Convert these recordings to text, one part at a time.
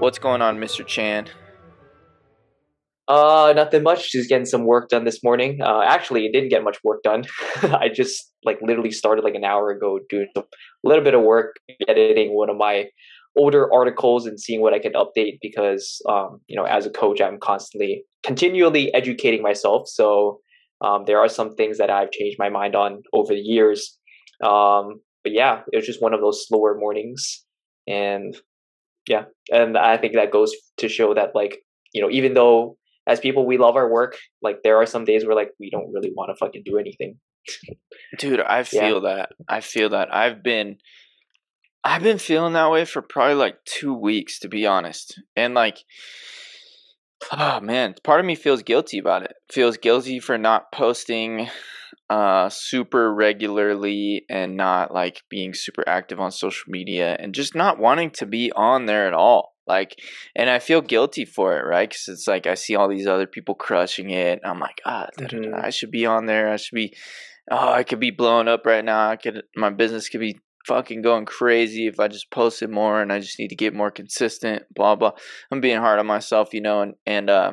What's going on, Mr. Chan? Uh, nothing much. Just getting some work done this morning. Uh, actually, it didn't get much work done. I just like literally started like an hour ago doing a little bit of work editing one of my older articles and seeing what I can update because um, you know as a coach I'm constantly continually educating myself. So um, there are some things that I've changed my mind on over the years. Um, but yeah, it was just one of those slower mornings, and yeah, and I think that goes to show that like you know even though as people we love our work, like there are some days where like we don't really want to fucking do anything. Dude, I feel yeah. that. I feel that. I've been I've been feeling that way for probably like 2 weeks to be honest. And like oh man, part of me feels guilty about it. Feels guilty for not posting uh super regularly and not like being super active on social media and just not wanting to be on there at all like and i feel guilty for it right? Because it's like i see all these other people crushing it i'm like ah mm-hmm. i should be on there. I should be oh i could be blowing up right now. I could my business could be fucking going crazy if i just posted more and i just need to get more consistent blah blah. I'm being hard on myself you know and and uh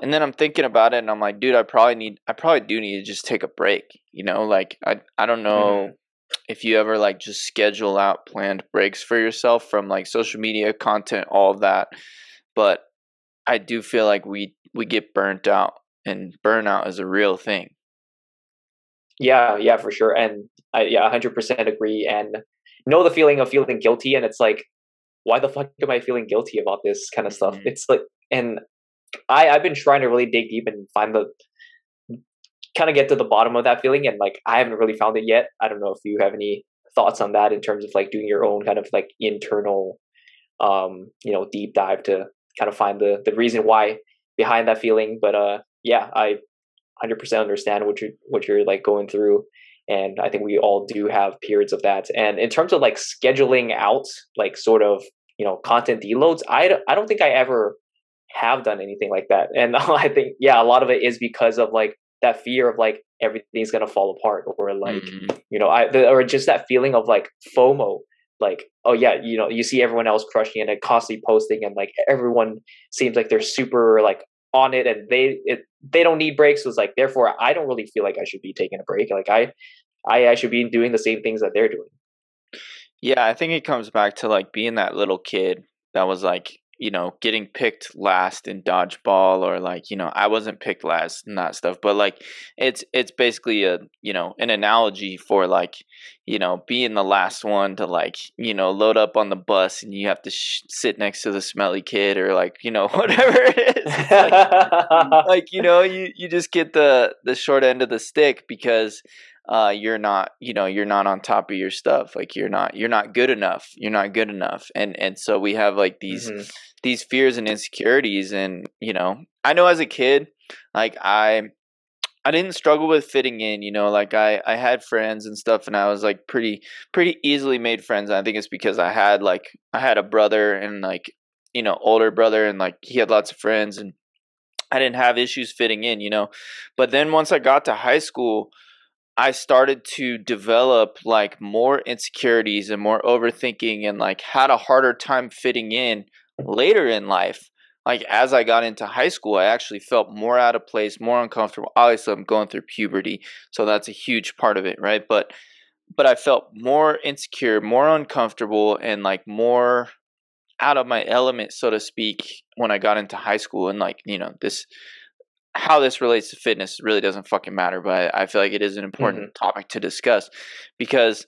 and then i'm thinking about it and i'm like dude i probably need i probably do need to just take a break you know like i i don't know mm-hmm. if you ever like just schedule out planned breaks for yourself from like social media content all that but i do feel like we we get burnt out and burnout is a real thing. Yeah yeah for sure and i yeah 100% agree and know the feeling of feeling guilty and it's like why the fuck am i feeling guilty about this kind of stuff? Mm-hmm. it's like and i i've been trying to really dig deep and find the kind of get to the bottom of that feeling and like i haven't really found it yet. I don't know if you have any thoughts on that in terms of like doing your own kind of like internal um you know deep dive to kind of find the the reason why behind that feeling. But uh yeah i 100% understand what you're what you're like going through and i think we all do have periods of that. And in terms of like scheduling out like sort of you know content deloads i I don't think i ever have done anything like that. And i think yeah a lot of it is because of like that fear of like everything's gonna fall apart or like mm-hmm. you know I the, or just that feeling of like FOMO. Like oh yeah you know you see everyone else crushing it and constantly posting and like everyone seems like they're super like on it and they it, they don't need breaks. So it's like therefore I don't really feel like I should be taking a break. Like I I, I should be doing the same things that they're doing. Yeah I think it comes back to like being that little kid that was like you know, getting picked last in dodgeball or like, you know, I wasn't picked last and that stuff, but like it's it's basically a, you know, an analogy for like, you know, being the last one to like, you know, load up on the bus and you have to sh- sit next to the smelly kid or like, you know, whatever it is. Like, like, you know, you you just get the the short end of the stick because uh, you're not you know you're not on top of your stuff like you're not you're not good enough you're not good enough and and so we have like these mm-hmm. these fears and insecurities and you know i know as a kid like i i didn't struggle with fitting in you know like i i had friends and stuff and i was like pretty pretty easily made friends and i think it's because i had like i had a brother and like you know older brother and like he had lots of friends and i didn't have issues fitting in you know but then once i got to high school I started to develop like more insecurities and more overthinking and like had a harder time fitting in later in life. Like as I got into high school, I actually felt more out of place, more uncomfortable. Obviously, I'm going through puberty, so that's a huge part of it, right? But but I felt more insecure, more uncomfortable and like more out of my element, so to speak, when I got into high school and like, you know, this how this relates to fitness really doesn't fucking matter, but I feel like it is an important mm-hmm. topic to discuss because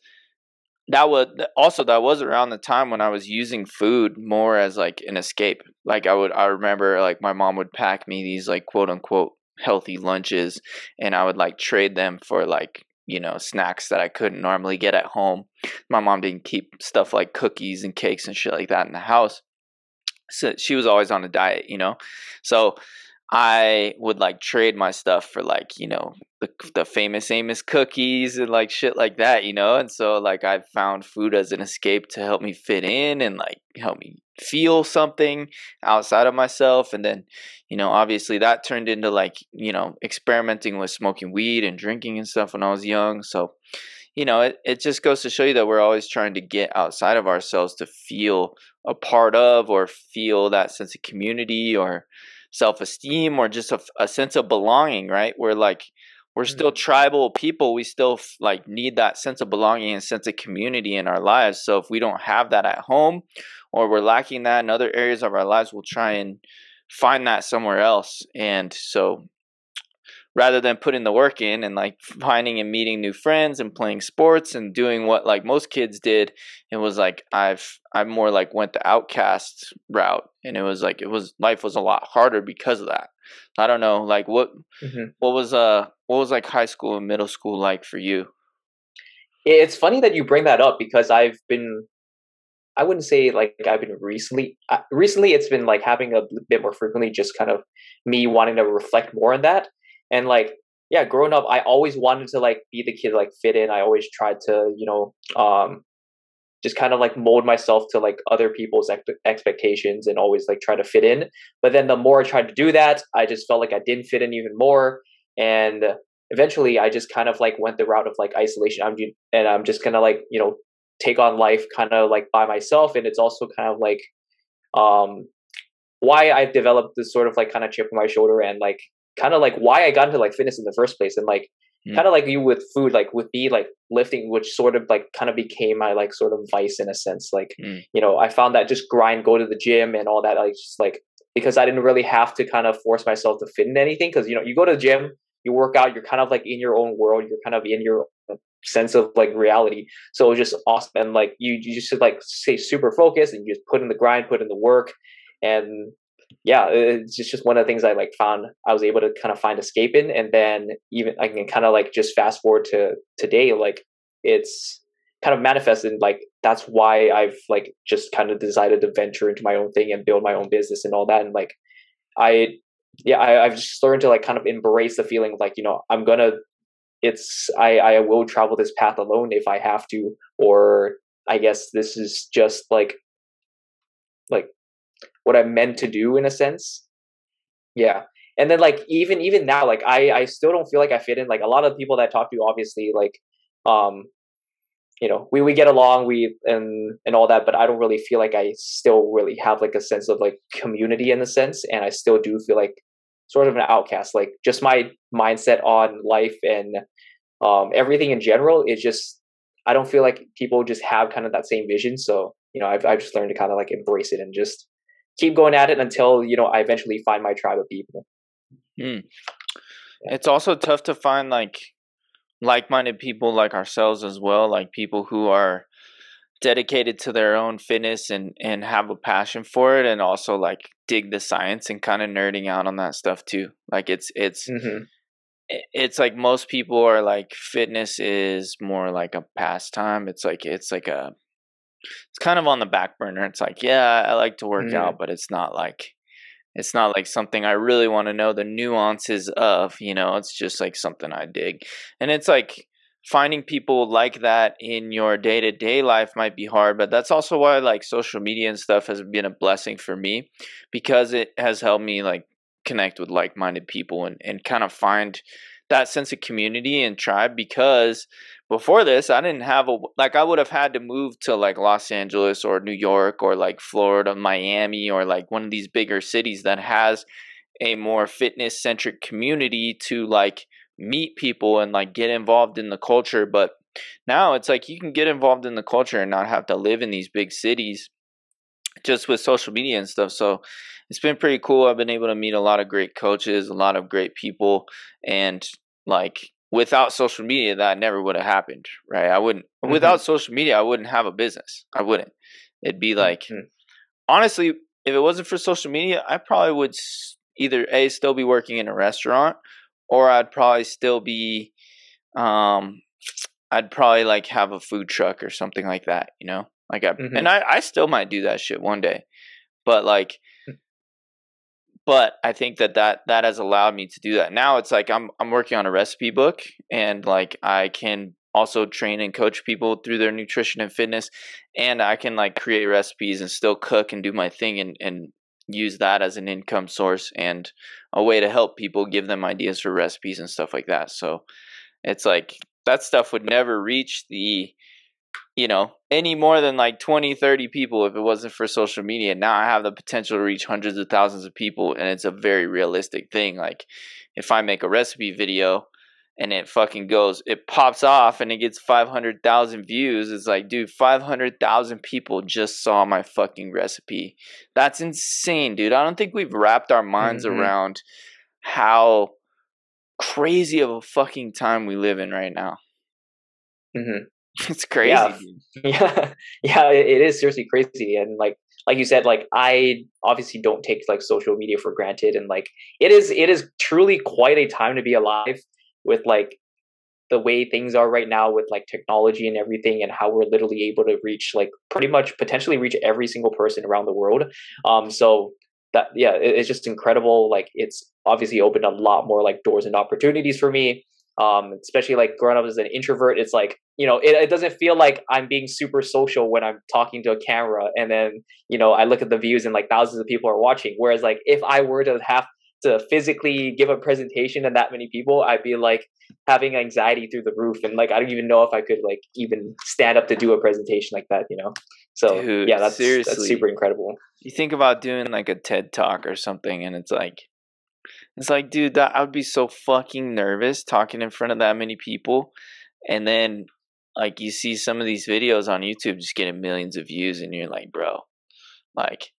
that was also that was around the time when I was using food more as like an escape. Like I would I remember like my mom would pack me these like quote unquote healthy lunches and I would like trade them for like you know snacks that I couldn't normally get at home. My mom didn't keep stuff like cookies and cakes and shit like that in the house. So she was always on a diet, you know. So I would like trade my stuff for like you know the the famous Amos cookies and like shit like that, you know. And so like I found food as an escape to help me fit in and like help me feel something outside of myself. And then you know obviously that turned into like you know experimenting with smoking weed and drinking and stuff when I was young. So you know, it, it just goes to show you that we're always trying to get outside of ourselves to feel a part of or feel that sense of community or self esteem or just a, a, sense of belonging, right? We're like, we're still mm-hmm. tribal people. We still like need that sense of belonging and sense of community in our lives. So if we don't have that at home or we're lacking that in other areas of our lives, we'll try and find that somewhere else. And so rather than putting the work in and like finding and meeting new friends and playing sports and doing what like most kids did it was like i've i more like went the outcast route and it was like it was life was a lot harder because of that i don't know like what mm-hmm. what was uh what was like high school and middle school like for you it's funny that you bring that up because i've been I wouldn't say like I've been recently. Uh, recently, it's been like having a bit more frequently, just kind of me wanting to reflect more on that. And like, yeah, growing up, I always wanted to like be the kid, like fit in. I always tried to, you know, um, just kind of like mold myself to like other people's ex- expectations and always like try to fit in. But then the more I tried to do that, I just felt like I didn't fit in even more. And eventually I just kind of like went the route of like isolation. I'm and I'm just gonna like, you know, take on life kind of like by myself. And it's also kind of like um why I've developed this sort of like kind of chip on my shoulder and like kind of like why I got into like fitness in the first place and like mm. kind of like you with food like with me like lifting which sort of like kind of became my like sort of vice in a sense like mm. you know I found that just grind go to the gym and all that like just like because I didn't really have to kind of force myself to fit in anything because you know you go to the gym you work out you're kind of like in your own world you're kind of in your sense of like reality so it was just awesome and like you you just like stay super focused and you just put in the grind put in the work and yeah, uh, it's just, just one of the things I like found I was able to kind of find escape in. And then even I can kind of like just fast forward to today, like it's kind of manifested like that's why I've like just kind of decided to venture into my own thing and build my own business and all that. And like I yeah, I, I've just learned to like kind of embrace the feeling of like, you know, I'm gonna it's I, I will travel this path alone if I have to, or I guess this is just like like what I'm meant to do in a sense. Yeah. And then like even even now, like I I still don't feel like I fit in. Like a lot of people that I talk to, obviously, like um, you know, we we get along, we and and all that, but I don't really feel like I still really have like a sense of like community in the sense, and I still do feel like sort of an outcast. Like just my mindset on life and um everything in general is just I don't feel like people just have kind of that same vision. So you know, I've I've just learned to kind of like embrace it and just keep going at it until you know I eventually find my tribe of people. Mm. Yeah. It's also tough to find like like-minded people like ourselves as well, like people who are dedicated to their own fitness and and have a passion for it and also like dig the science and kind of nerding out on that stuff too. Like it's it's mm-hmm. it's like most people are like fitness is more like a pastime. It's like it's like a it's kind of on the back burner. It's like, yeah, I like to work mm. out, but it's not like it's not like something I really want to know the nuances of, you know, it's just like something I dig. And it's like finding people like that in your day-to-day life might be hard, but that's also why like social media and stuff has been a blessing for me because it has helped me like connect with like-minded people and and kind of find that sense of community and tribe because before this i didn't have a like i would have had to move to like los angeles or new york or like florida miami or like one of these bigger cities that has a more fitness centric community to like meet people and like get involved in the culture. But now it's like you can get involved in the culture and not have to live in these big cities just with social media and stuff. So it's been pretty cool. I've been able to meet a lot of great coaches a lot of great people and like without social media, that never would have happened, right? I wouldn't. Mm-hmm. Without social media, I wouldn't have a business. I wouldn't. It'd be like, mm-hmm. honestly, if it wasn't for social media, I probably would either a still be working in a restaurant, or I'd probably still be, um, I'd probably like have a food truck or something like that. You know, like I mm-hmm. and I I still might do that shit one day, but like but I think that, that that has allowed me to do that. Now it's like I'm I'm working on a recipe book and like I can also train and coach people through their nutrition and fitness and I can like create recipes and still cook and do my thing and and use that as an income source and a way to help people give them ideas for recipes and stuff like that. So it's like that stuff would never reach the you know any more than like 20 30 people if it wasn't for social media. Now i have the potential to reach hundreds of thousands of people and it's a very realistic thing. Like if i make a recipe video and it fucking goes it pops off and it gets 500,000 views it's like dude 500,000 people just saw my fucking recipe. That's insane dude. I don't think we've wrapped our minds mm-hmm. around how crazy of a fucking time we live in right now. Mm-hmm. It's crazy. Yeah, yeah, yeah. It is seriously crazy, and like like you said, like I obviously don't take like social media for granted, and like it is it is truly quite a time to be alive with like the way things are right now with like technology and everything and how we're literally able to reach like pretty much potentially reach every single person around the world um so that yeah it's just incredible like it's obviously opened a lot more like doors and opportunities for me um especially like growing up as an introvert it's like you know it, it doesn't feel like i'm being super social when i'm talking to a camera and then you know i look at the views and like thousands of people are watching. Whereas like if i were to have to physically give a presentation and that many people i'd be like having anxiety through the roof and like i don't even know if i could like even stand up to do a presentation like that you know? So Dude, yeah that's seriously. that's super incredible. You think about doing like a ted talk or something and it's like it's like, dude, that I would be so fucking nervous talking in front of that many people, and then like you see some of these videos on YouTube just getting millions of views, and you're like, bro, like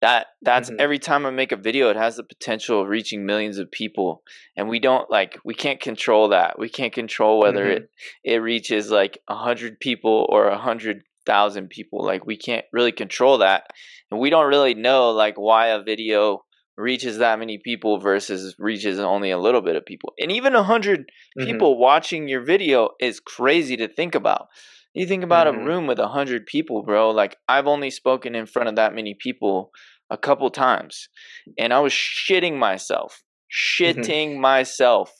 that that's mm-hmm. every time I make a video, it has the potential of reaching millions of people, and we don't like we can't control that. We can't control whether mm-hmm. it it reaches like a hundred people or a hundred thousand people. Like we can't really control that, and we don't really know like why a video reaches that many people versus reaches only a little bit of people. And even a 100 mm-hmm. people watching your video is crazy to think about. You think about mm-hmm. a room with a 100 people, bro. Like, I've only spoken in front of that many people a couple times, and I was shitting myself, mm-hmm. shitting mm-hmm. myself.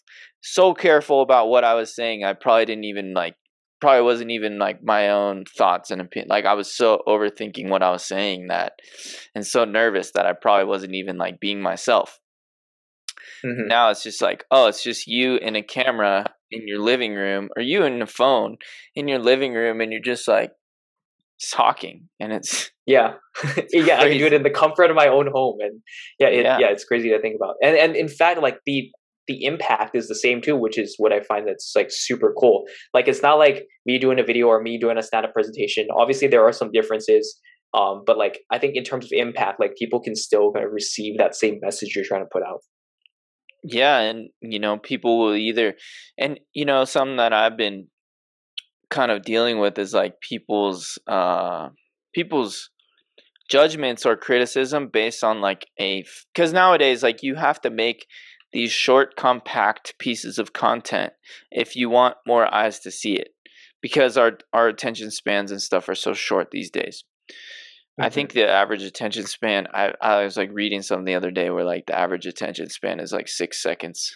So careful about what I was saying, I probably didn't even like probably wasn't even like my own thoughts and opinion. Like I was so overthinking what I was saying that, and so nervous that I probably wasn't even like being myself. Mm-hmm. Now it's just like, oh, it's just you in a camera in your living room, or you in a phone in your living room, and you're just like talking, and it's yeah, yeah. I can do it in the comfort of my own home, and yeah, it, yeah, yeah, it's crazy to think about. And and in fact, like the the impact is the same too, which is what I find that's like super cool. Like it's not like me doing a video or me doing a stand-up presentation. Obviously, there are some differences, um, but like I think in terms of impact, like people can still kind of receive that same message you're trying to put out. Yeah, and you know, people will either, and you know, something that I've been kind of dealing with is like people's uh people's judgments or criticism based on like a because nowadays like you have to make these short, compact pieces of content if you want more eyes to see it because our, our attention spans and stuff are so short these days. Mm-hmm. I think the average attention span, I, I was like reading something the other day where like the average attention span is like six seconds.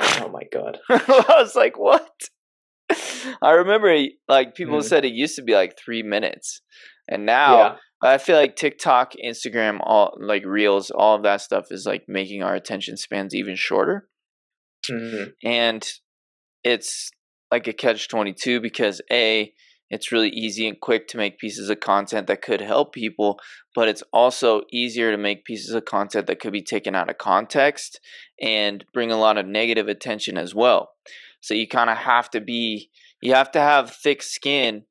Oh my God. I was like, what? I remember like people mm-hmm. said it used to be like three minutes. And now yeah. I feel like TikTok, Instagram, all like Reels, all of that stuff is like making our attention spans even shorter. Mm-hmm. And it's like a catch 22 because A, it's really easy and quick to make pieces of content that could help people, but it's also easier to make pieces of content that could be taken out of context and bring a lot of negative attention as well. So you kind of have to be, you have to have thick skin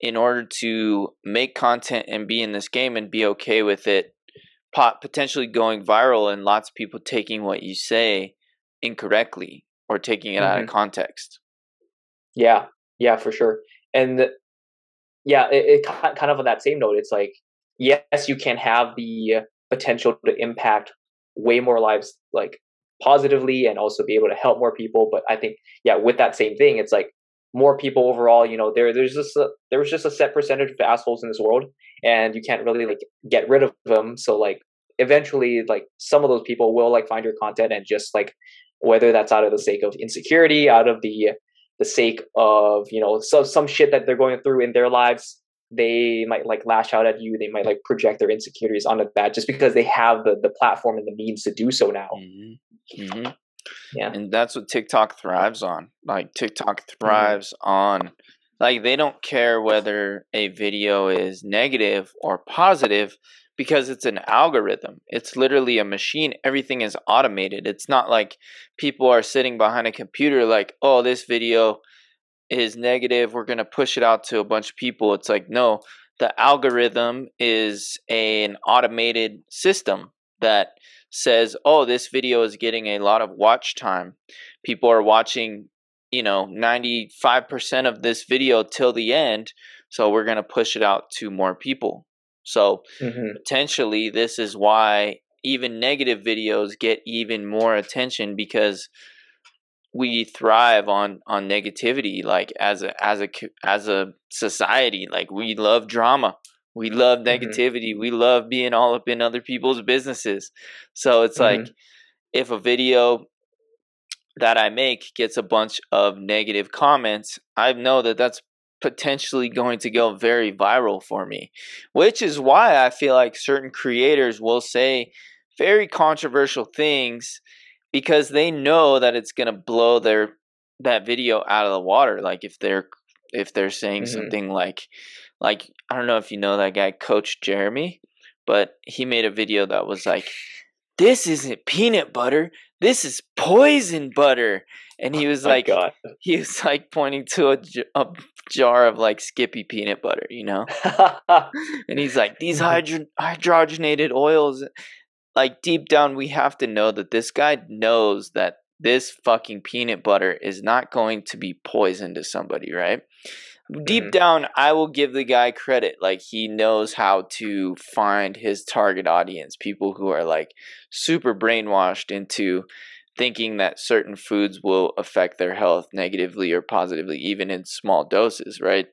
in order to make content and be in this game and be okay with it pot- potentially going viral and lots of people taking what you say incorrectly or taking it mm-hmm. out of mm-hmm. context yeah yeah for sure and yeah it, it kind of on that same note it's like yes you can have the potential to impact way more lives like positively and also be able to help more people but i think yeah with that same thing it's like more people overall you know there there's just a, there was just a set percentage of assholes in this world and you can't really like get rid of them so like eventually like some of those people will like find your content and just like whether that's out of the sake of insecurity out of the the sake of you know so some shit that they're going through in their lives they might like lash out at you they might like project their insecurities onto that just because they have the the platform and the means to do so now mm-hmm. Mm-hmm. Yeah. And that's what TikTok thrives on. Like TikTok thrives mm-hmm. on like they don't care whether a video is negative or positive because it's an algorithm. It's literally a machine. Everything is automated. It's not like people are sitting behind a computer like, "Oh, this video is negative. We're going to push it out to a bunch of people." It's like, "No, the algorithm is an automated system that says, "Oh, this video is getting a lot of watch time. People are watching, you know, 95% of this video till the end, so we're going to push it out to more people." So, mm-hmm. potentially this is why even negative videos get even more attention because we thrive on on negativity like as a as a as a society like we love drama we love mm-hmm. negativity mm-hmm. we love being all up in other people's businesses so it's mm-hmm. like if a video that i make gets a bunch of negative comments i know that that's potentially going to go very viral for me which is why i feel like certain creators will say very controversial things because they know that it's going to blow their that video out of the water like if they're if they're saying mm-hmm. something like like I don't know if you know that guy coach Jeremy but he made a video that was like this isn't peanut butter this is poison butter and he oh was oh like God. he was like pointing to a, a jar of like skippy peanut butter you know and he's like these hydro- hydrogenated oils like deep down we have to know that this guy knows that this fucking peanut butter is not going to be poison to somebody, right? Deep mm-hmm. down, I will give the guy credit. Like, he knows how to find his target audience, people who are like super brainwashed into thinking that certain foods will affect their health negatively or positively even in small doses right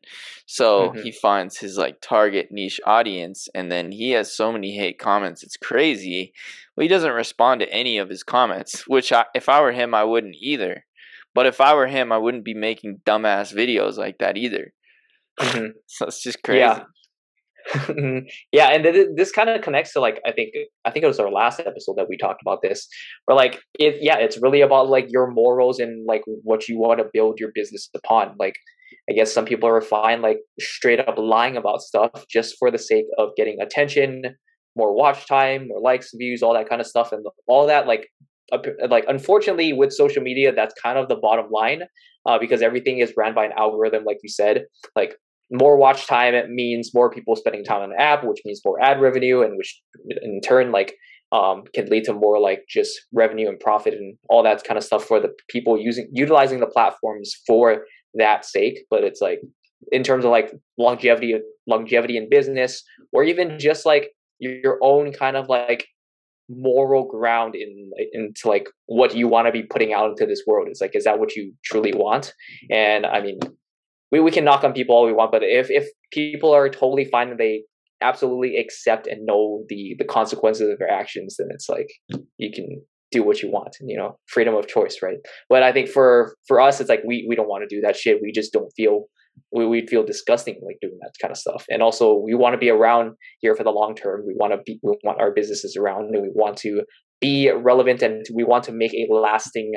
so mm-hmm. he finds his like target niche audience and then he has so many hate comments it's crazy well he doesn't respond to any of his comments which I, if i were him i wouldn't either but if i were him i wouldn't be making dumbass videos like that either mm-hmm. so it's just crazy yeah yeah, and th- this kind of connects to like I think I think it was our last episode that we talked about this. Where like it, yeah, it's really about like your morals and like what you want to build your business upon. Like I guess some people are fine like straight up lying about stuff just for the sake of getting attention, more watch time, more likes, views, all that kind of stuff, and all that like like unfortunately with social media that's kind of the bottom line uh, because everything is ran by an algorithm like you said. Like more watch time it means more people spending time on the app which means more ad revenue and which in turn like um, can lead to more like just revenue and profit and all that kind of stuff for the people using utilizing the platforms for that sake. But it's like in terms of like longevity longevity in business or even just like your own kind of like moral ground in into like what you want to be putting out into this world is like is that what you truly want and i mean we, we can knock on people all we want, but if if people are totally fine and they absolutely accept and know the the consequences of their actions, then it's like you can do what you want and you know freedom of choice, right? But I think for for us, it's like we we don't want to do that shit. We just don't feel we we'd feel disgusting like doing that kind of stuff. And also, we want to be around here for the long term. We want to be we want our businesses around, and we want to be relevant, and we want to make a lasting,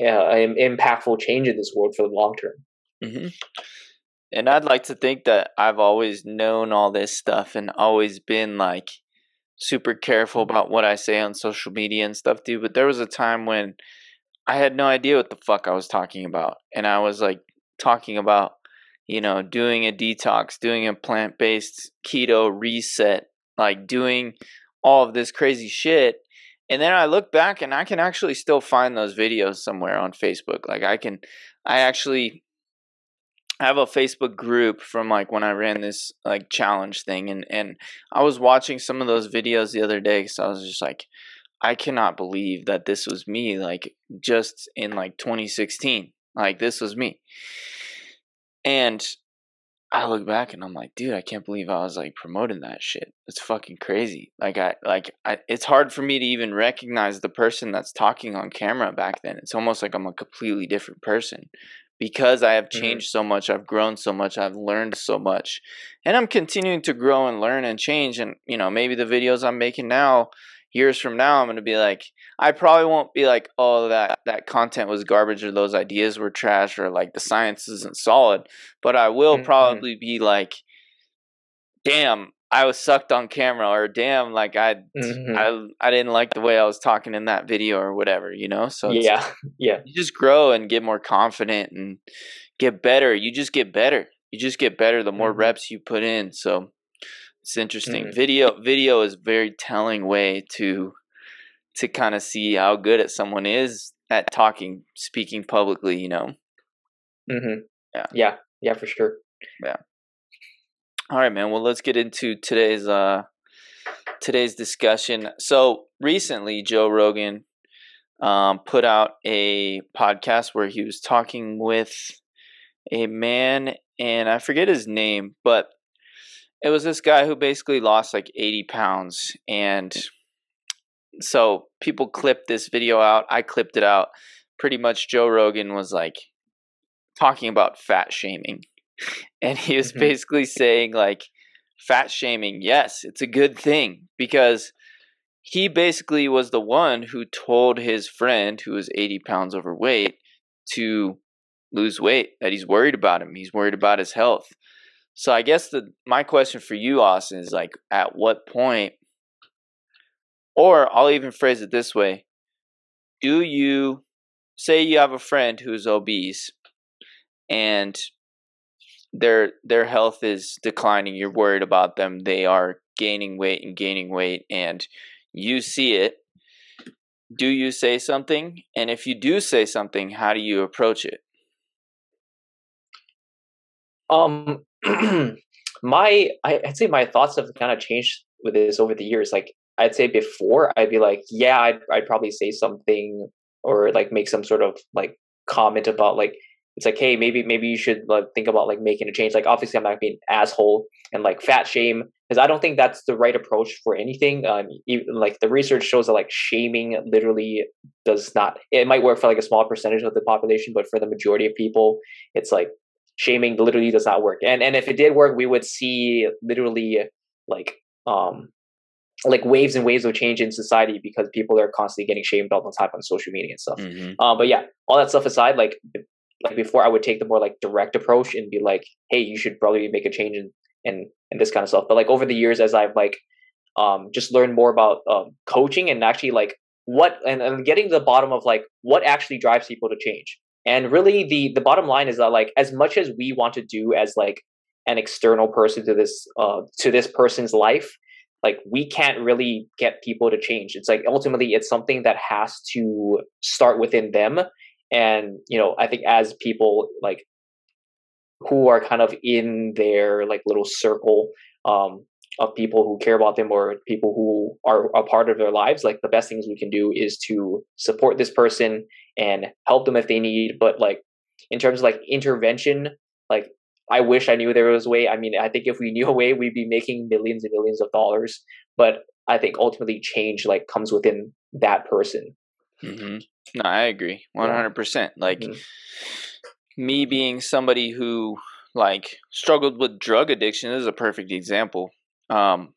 uh, impactful change in this world for the long term. Mm-hmm. And I'd like to think that I've always known all this stuff and always been like super careful about what I say on social media and stuff, dude. But there was a time when I had no idea what the fuck I was talking about. And I was like talking about, you know, doing a detox, doing a plant based keto reset, like doing all of this crazy shit. And then I look back and I can actually still find those videos somewhere on Facebook. Like I can, I actually have a Facebook group from like when I ran this like challenge thing, and and I was watching some of those videos the other day because I was just like, I cannot believe that this was me, like just in like 2016, like this was me, and I look back and I'm like, dude, I can't believe I was like promoting that shit. It's fucking crazy. Like I like I it's hard for me to even recognize the person that's talking on camera back then. It's almost like I'm a completely different person because I have mm-hmm. changed mm-hmm. so much, I've grown so much, I've learned so much. And I'm continuing to grow and learn and change and you know, maybe the videos I'm making now, years from now, I'm going to be like, I probably won't be like, oh, that, that content was garbage or those ideas were trash or like the science isn't solid. But I will mm-hmm. probably be like, damn, I was sucked on camera or damn, like I, mm-hmm. I, I didn't like the way I was talking in that video or whatever, you know? So yeah, yeah. You just grow and get more confident and get better. You just get better. You just get better the more mm-hmm. reps you put in. So it's interesting. Mm-hmm. Video video is very telling way to to kind of see how good at someone is at talking, speaking publicly. You know. Mm-hmm. Yeah. Yeah. Yeah. For sure. Yeah. All right, man. Well, let's get into today's uh today's discussion. So recently, Joe Rogan um, put out a podcast where he was talking with a man, and I forget his name, but it was this guy who basically lost like 80 pounds and so people clipped this video out. I clipped it out. Pretty much joe rogan was like talking about fat shaming and he was mm-hmm. basically saying like fat shaming yes it's a good thing because he basically was the one who told his friend who was 80 pounds overweight to lose weight that he's worried about him. He's worried about his health so I guess the my question for you, Austin, is like at what point or I'll even phrase it this way. Do you say you have a friend who's obese and their their health is declining, you're worried about them, they are gaining weight and gaining weight and you see it, do you say something? And if you do say something, how do you approach it? Um my I, would say my thoughts have kind of changed with this over the years. Like I'd say before, I'd be like, yeah, I'd I'd probably say something or like make some sort of like comment about like it's like hey maybe maybe you should like think about like making a change like obviously i'm not being an asshole and like fat shame because i don't think that's the right approach for anything um even, like the research shows that like shaming literally does not it might work for like a small percentage of the population but for the majority of people it's like shaming literally does not work. And and if it did work, we would see literally like um like waves and waves of change in society because people are constantly getting shamed all the time on social media and stuff. Mm-hmm. Um, but yeah, all that stuff aside, like like before, I would take the more like direct approach and be like, hey, you should probably make a change in and and this kind of stuff. But like over the years, as I've like um just learned more about um coaching and actually like what and, and getting to the bottom of like what actually drives people to change and really the the bottom line is that like as much as we want to do as like an external person to this uh to this person's life like we can't really get people to change. It's like ultimately it's something that has to start within them. And you know i think as people like who are kind of in their like little circle um of people who care about them or people who are a part of their lives like the best things we can do is to support this person and help them if they need. But like in terms of like intervention like i wish i knew there was a way. I mean i think if we knew a way we'd be making millions and millions of dollars. But i think ultimately change like comes within that person. Mm-hmm. no i agree. 100% yeah. like mm-hmm. me being somebody who like struggled with drug addiction is a perfect example um,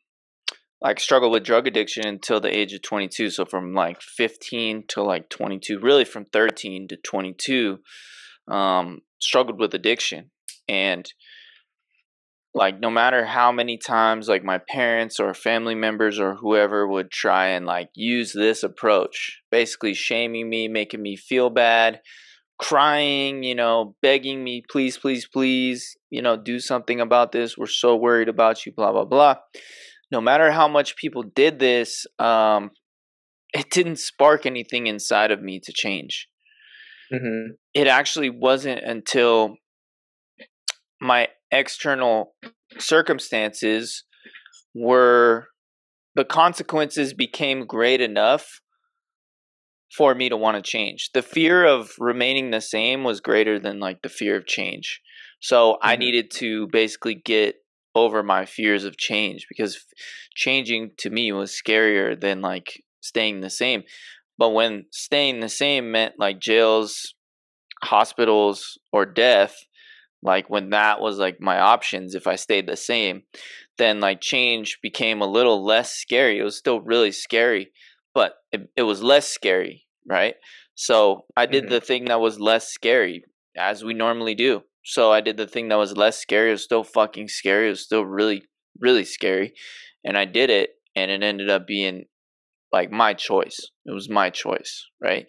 like struggled with drug addiction until the age of 22 so from like 15 to like 22 really from 13 to 22 um, struggled with addiction. And like no matter how many times like my parents or family members or whoever would try and like use this approach basically shaming me making me feel bad crying you know begging me please please please you know do something about this we're so worried about you blah blah blah no matter how much people did this, um, it didn't spark anything inside of me to change. Mm-hmm. It actually wasn't until my external circumstances were the consequences became great enough for me to want to change. The fear of remaining the same was greater than like the fear of change. So mm-hmm. I needed to basically get over my fears of change because changing to me was scarier than like staying the same. But when staying the same meant like jails, hospitals, or death, like when that was like my options if i stayed the same then like change became a little less scary it was still really scary but it, it was less scary right? So i did mm-hmm. the thing that was less scary as we normally do. So i did the thing that was less scary it was still fucking scary it was still really really scary and i did it and it ended up being like my choice. It was my choice right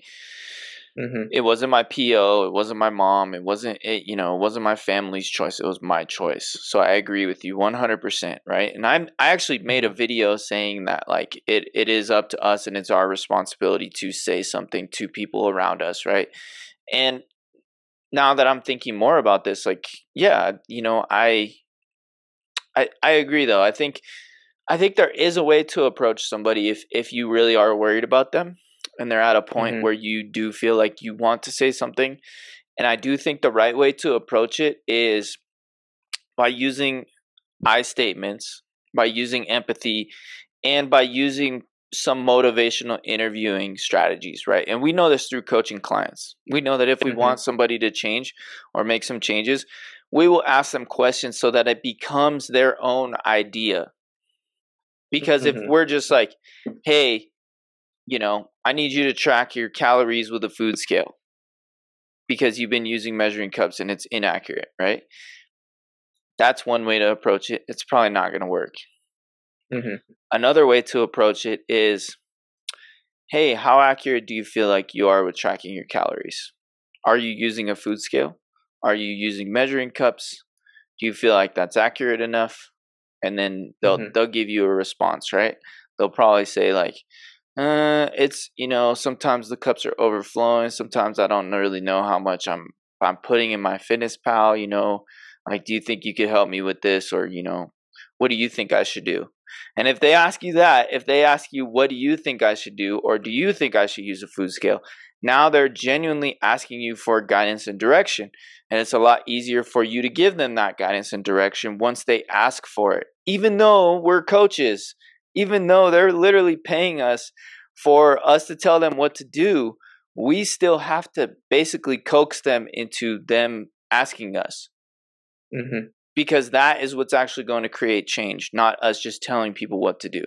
Mm-hmm. It wasn't my PO. It wasn't my mom. It wasn't it. You know, it wasn't my family's choice. It was my choice. So I agree with you one hundred percent. Right. And I'm I actually made a mm-hmm. video saying that like it it is up to us and it's our responsibility to say something to people around us. Right. And now that I'm thinking more about this, like yeah, you know, I I I agree though. I think I think there is a way to approach somebody if if you really are worried about them and they're at a point mm-hmm. where you do feel like you want to say something. And I do think the right way to approach it is by using I statements, by using empathy, and by using some motivational interviewing strategies, right? And we know this through coaching clients. We know that if we mm-hmm. want somebody to change or make some changes, we will ask them questions so that it becomes their own idea. Because mm-hmm. if we're just like, hey, you know, I need you to track your calories with a food scale because you've been using measuring cups and it's inaccurate, right? That's one way to approach it. It's probably not going to work. Mm-hmm. Another way to approach it is hey, how accurate do you feel like you are with tracking your calories? Are you using a food scale? Are you using measuring cups? Do you feel like that's accurate enough? And then they'll mm-hmm. they'll give you a response, right? They'll probably say like, uh, it's you know sometimes the cups are overflowing. Sometimes I don't really know how much I'm I'm putting in MyFitnessPal. You know, like do you think you could help me with this, or you know, what do you think I should do? And if they ask you that, if they ask you what do you think I should do, or do you think I should use a food scale, now they're genuinely asking you for guidance and direction. And it's a lot easier for you to give them that guidance and direction once they ask for it. Even though we're coaches even though they're literally paying us for us to tell them what to do, we still have to basically coax them into them asking us. Mm-hmm. Because that is what's actually going to create change, not us just telling people what to do.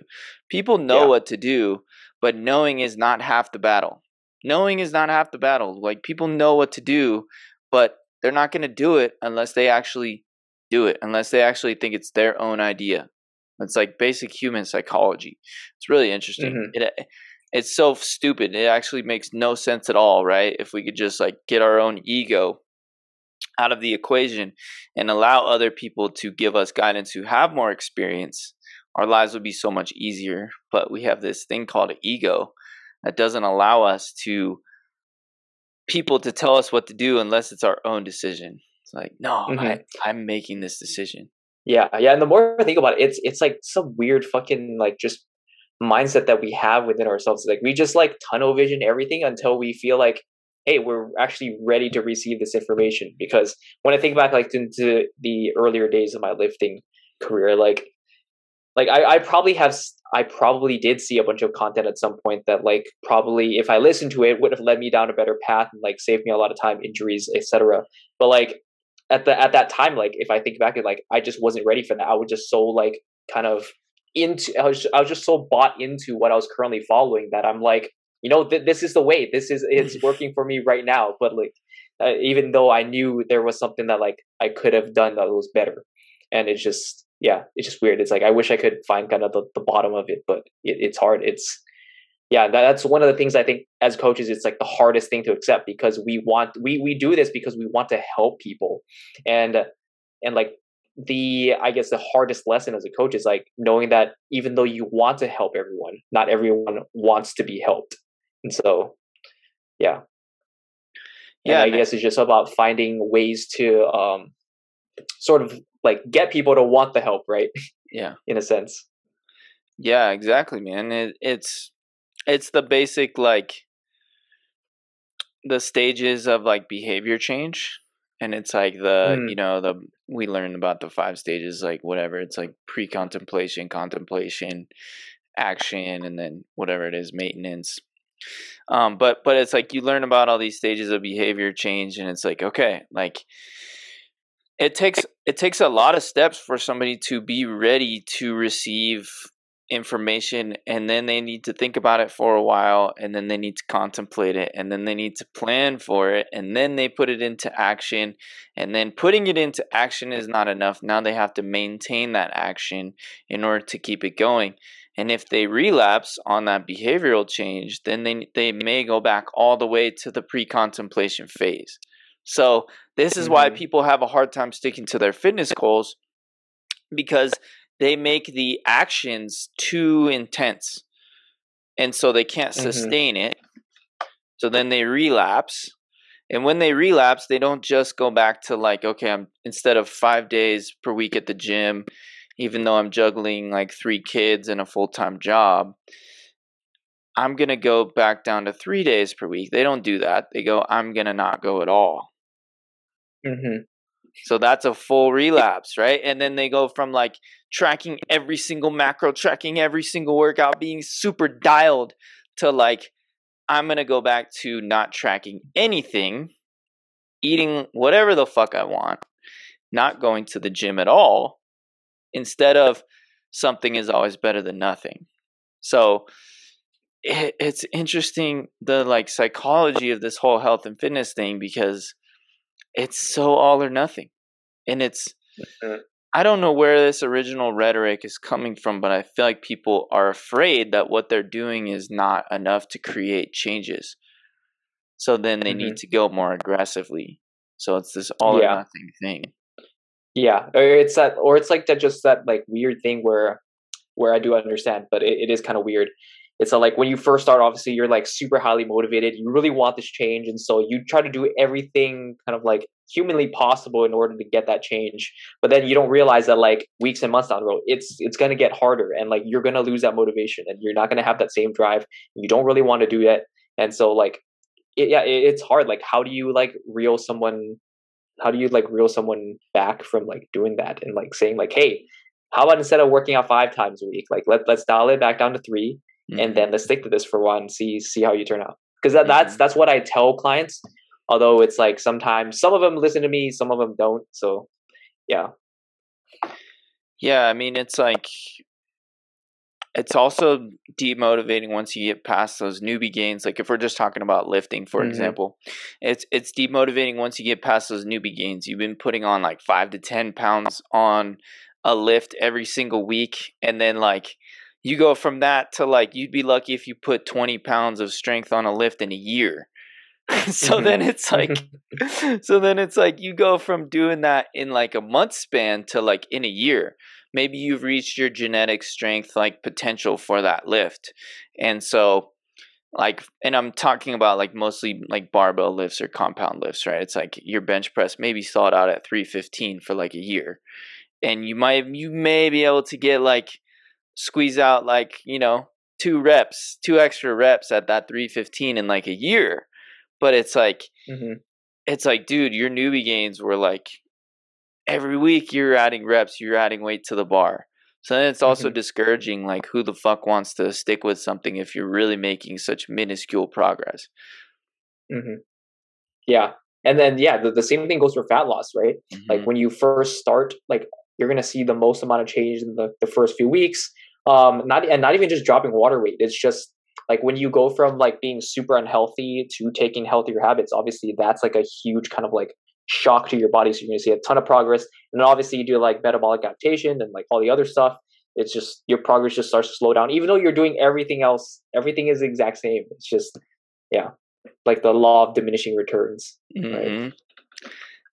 People know yeah. what to do, but knowing is not half the battle. Knowing is not half the battle. Like people know what to do, but they're not going to do it unless they actually do it, unless they actually think it's their own idea. It's like basic human psychology. It's really interesting. Mm-hmm. It it's so stupid. It actually makes no sense at all, right? If we could just like get our own ego out of the equation and allow other people to give us guidance who have more experience, our lives would be so much easier. But we have this thing called ego that doesn't allow us to people to tell us what to do unless it's our own decision. It's like, no, mm-hmm. I, I'm making this decision. Yeah, yeah. And the more I think about it, it's it's like some weird fucking like just mindset that we have within ourselves. Like we just like tunnel vision everything until we feel like, hey, we're actually ready to receive this information. Because when I think back like into the earlier days of my lifting career, like like I, I probably have I probably did see a bunch of content at some point that like probably if I listened to it would have led me down a better path and like saved me a lot of time, injuries, etc. But like at the at that time, like if I think back, like I just wasn't ready for that. I was just so like kind of into. I was I was just so bought into what I was currently following that I'm like, you know, th- this is the way. This is it's working for me right now. But like, uh, even though I knew there was something that like I could have done that was better, and it's just yeah, it's just weird. It's like I wish I could find kind of the, the bottom of it, but it, it's hard. It's yeah that's one of the things i think as coaches it's like the hardest thing to accept because we want we we do this because we want to help people. And and like the i guess the hardest lesson as a coach is like knowing that even though you want to help everyone not everyone wants to be helped. And so yeah. Yeah and i guess it's just about finding ways to um sort of like get people to want the help right? Yeah. In a sense. Yeah exactly man. It, it's it's the basic like the stages of like behavior change and it's like the mm. you know the we learn about the five stages like whatever it's like pre-contemplation contemplation action and then whatever it is maintenance um but but it's like you learn about all these stages of behavior change and it's like okay like it takes it takes a lot of steps for somebody to be ready to receive information and then they need to think about it for a while and then they need to contemplate it and then they need to plan for it and then they put it into action and then putting it into action is not enough now they have to maintain that action in order to keep it going and if they relapse on that behavioral change then they they may go back all the way to the pre-contemplation phase so this is mm-hmm. why people have a hard time sticking to their fitness goals because they make the actions too intense and so they can't mm-hmm. sustain mm-hmm. it so then they relapse and when they relapse they don't just go back to like okay i'm instead of five days per week at the gym even though i'm juggling like three kids and a full-time job i'm going to go back down to three days per week they don't do that they go i'm going to not go at all mm-hmm. So that's a full relapse, right? And then they go from like tracking every single macro, tracking every single workout, being super dialed to like, I'm going to go back to not tracking anything, eating whatever the fuck I want, not going to the gym at all, instead of something is always better than nothing. So it's interesting the like psychology of this whole health and fitness thing because it's so all or nothing. And it's mm-hmm. I don't know where this original rhetoric is coming from, but I feel like people are afraid that what they're doing is not enough to create changes. So then they mm-hmm. need to go more aggressively. So it's this all yeah. or nothing thing. Yeah, or it's that, or it's like that, just that like weird thing where, where I do understand, but it, it is kind of weird it's a, like when you first start obviously you're like super highly motivated. You really want this change and so you try to do everything kind of like humanly possible in order to get that change but then you don't realize that like weeks and months down the road it's it's going to get harder and like you're going to lose that motivation and you're not going to have that same drive and you don't really want to do that and so like it, yeah it, it's hard. Like how do you like reel someone how do you like reel someone back from like doing that and like saying like hey how about instead of working out five times a week like let, let's dial it back down to three mm-hmm. and then let's stick to this for a while and see see how you turn out because that, mm-hmm. that's that's what i tell clients although it's like sometimes some of them listen to me some of them don't so yeah yeah i mean it's like it's also demotivating once you get past those newbie gains like if we're just talking about lifting for mm-hmm. example it's it's demotivating once you get past those newbie gains you've been putting on like 5 to 10 pounds on a lift every single week and then like you go from that to like you'd be lucky if you put 20 pounds of strength on a lift in a year. So mm-hmm. then it's like so then it's like you go from doing that in like a month span to like in a year. Maybe you've reached your genetic strength like potential for that lift. And so like and i'm talking about like mostly like barbell lifts or compound lifts right? It's like your bench press maybe thought out at 315 for like a year. And you might you may be able to get like squeeze out like you know two reps two extra reps at that 315 in like a year but it's like mm-hmm. it's like dude your newbie gains were like every week you're adding reps you're adding weight to the bar so then it's also mm-hmm. discouraging like who the fuck wants to stick with something if you're really making such minuscule progress mm-hmm. yeah and then yeah the, the same thing goes for fat loss right like mm-hmm. when you first start like you're going to see the most amount of change in the, the first few weeks um not and not even just dropping water weight. It's just like when you go from like being super unhealthy to taking healthier habits obviously that's like a huge kind of like shock to your body. So you're going to see a ton of progress. And then obviously you do like metabolic adaptation and like all the other stuff. It's just your progress just starts to slow down. Even though you're doing everything else everything is the exact same. It's just yeah like the law of diminishing returns mm-hmm. right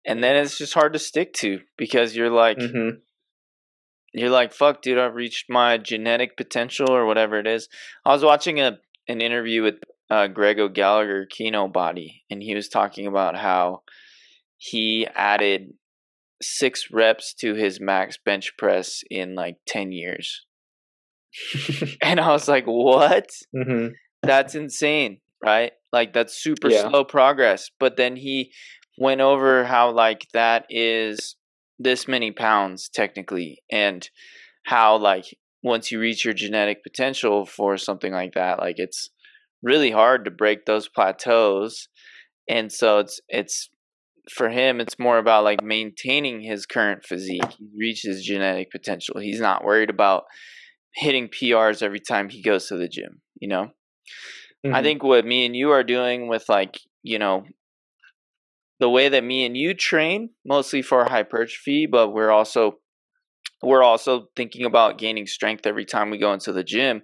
and then it's just hard to stick to because you're like mm-hmm you're like, fuck, dude, I've reached my genetic potential or whatever it is. I was watching a an interview with uh, Greg O'Gallagher, Kinobody, and he was talking about how he added six reps to his max bench press in like 10 years. and I was like, what? Mm-hmm. That's insane, right? Like, that's super yeah. slow progress. But then he went over how, like, that is this many pounds technically and how like once you reach your genetic potential for something like that like it's really hard to break those plateaus and so it's it's for him, it's more about like maintaining his current physique. He reached his genetic potential. He's not worried about hitting PRs every time he goes to the gym, you know? Mm-hmm. I think what me and you are doing with like, you know, the way that me and you train mostly for hypertrophy, but we're also we're also thinking about gaining strength every time we go into the gym.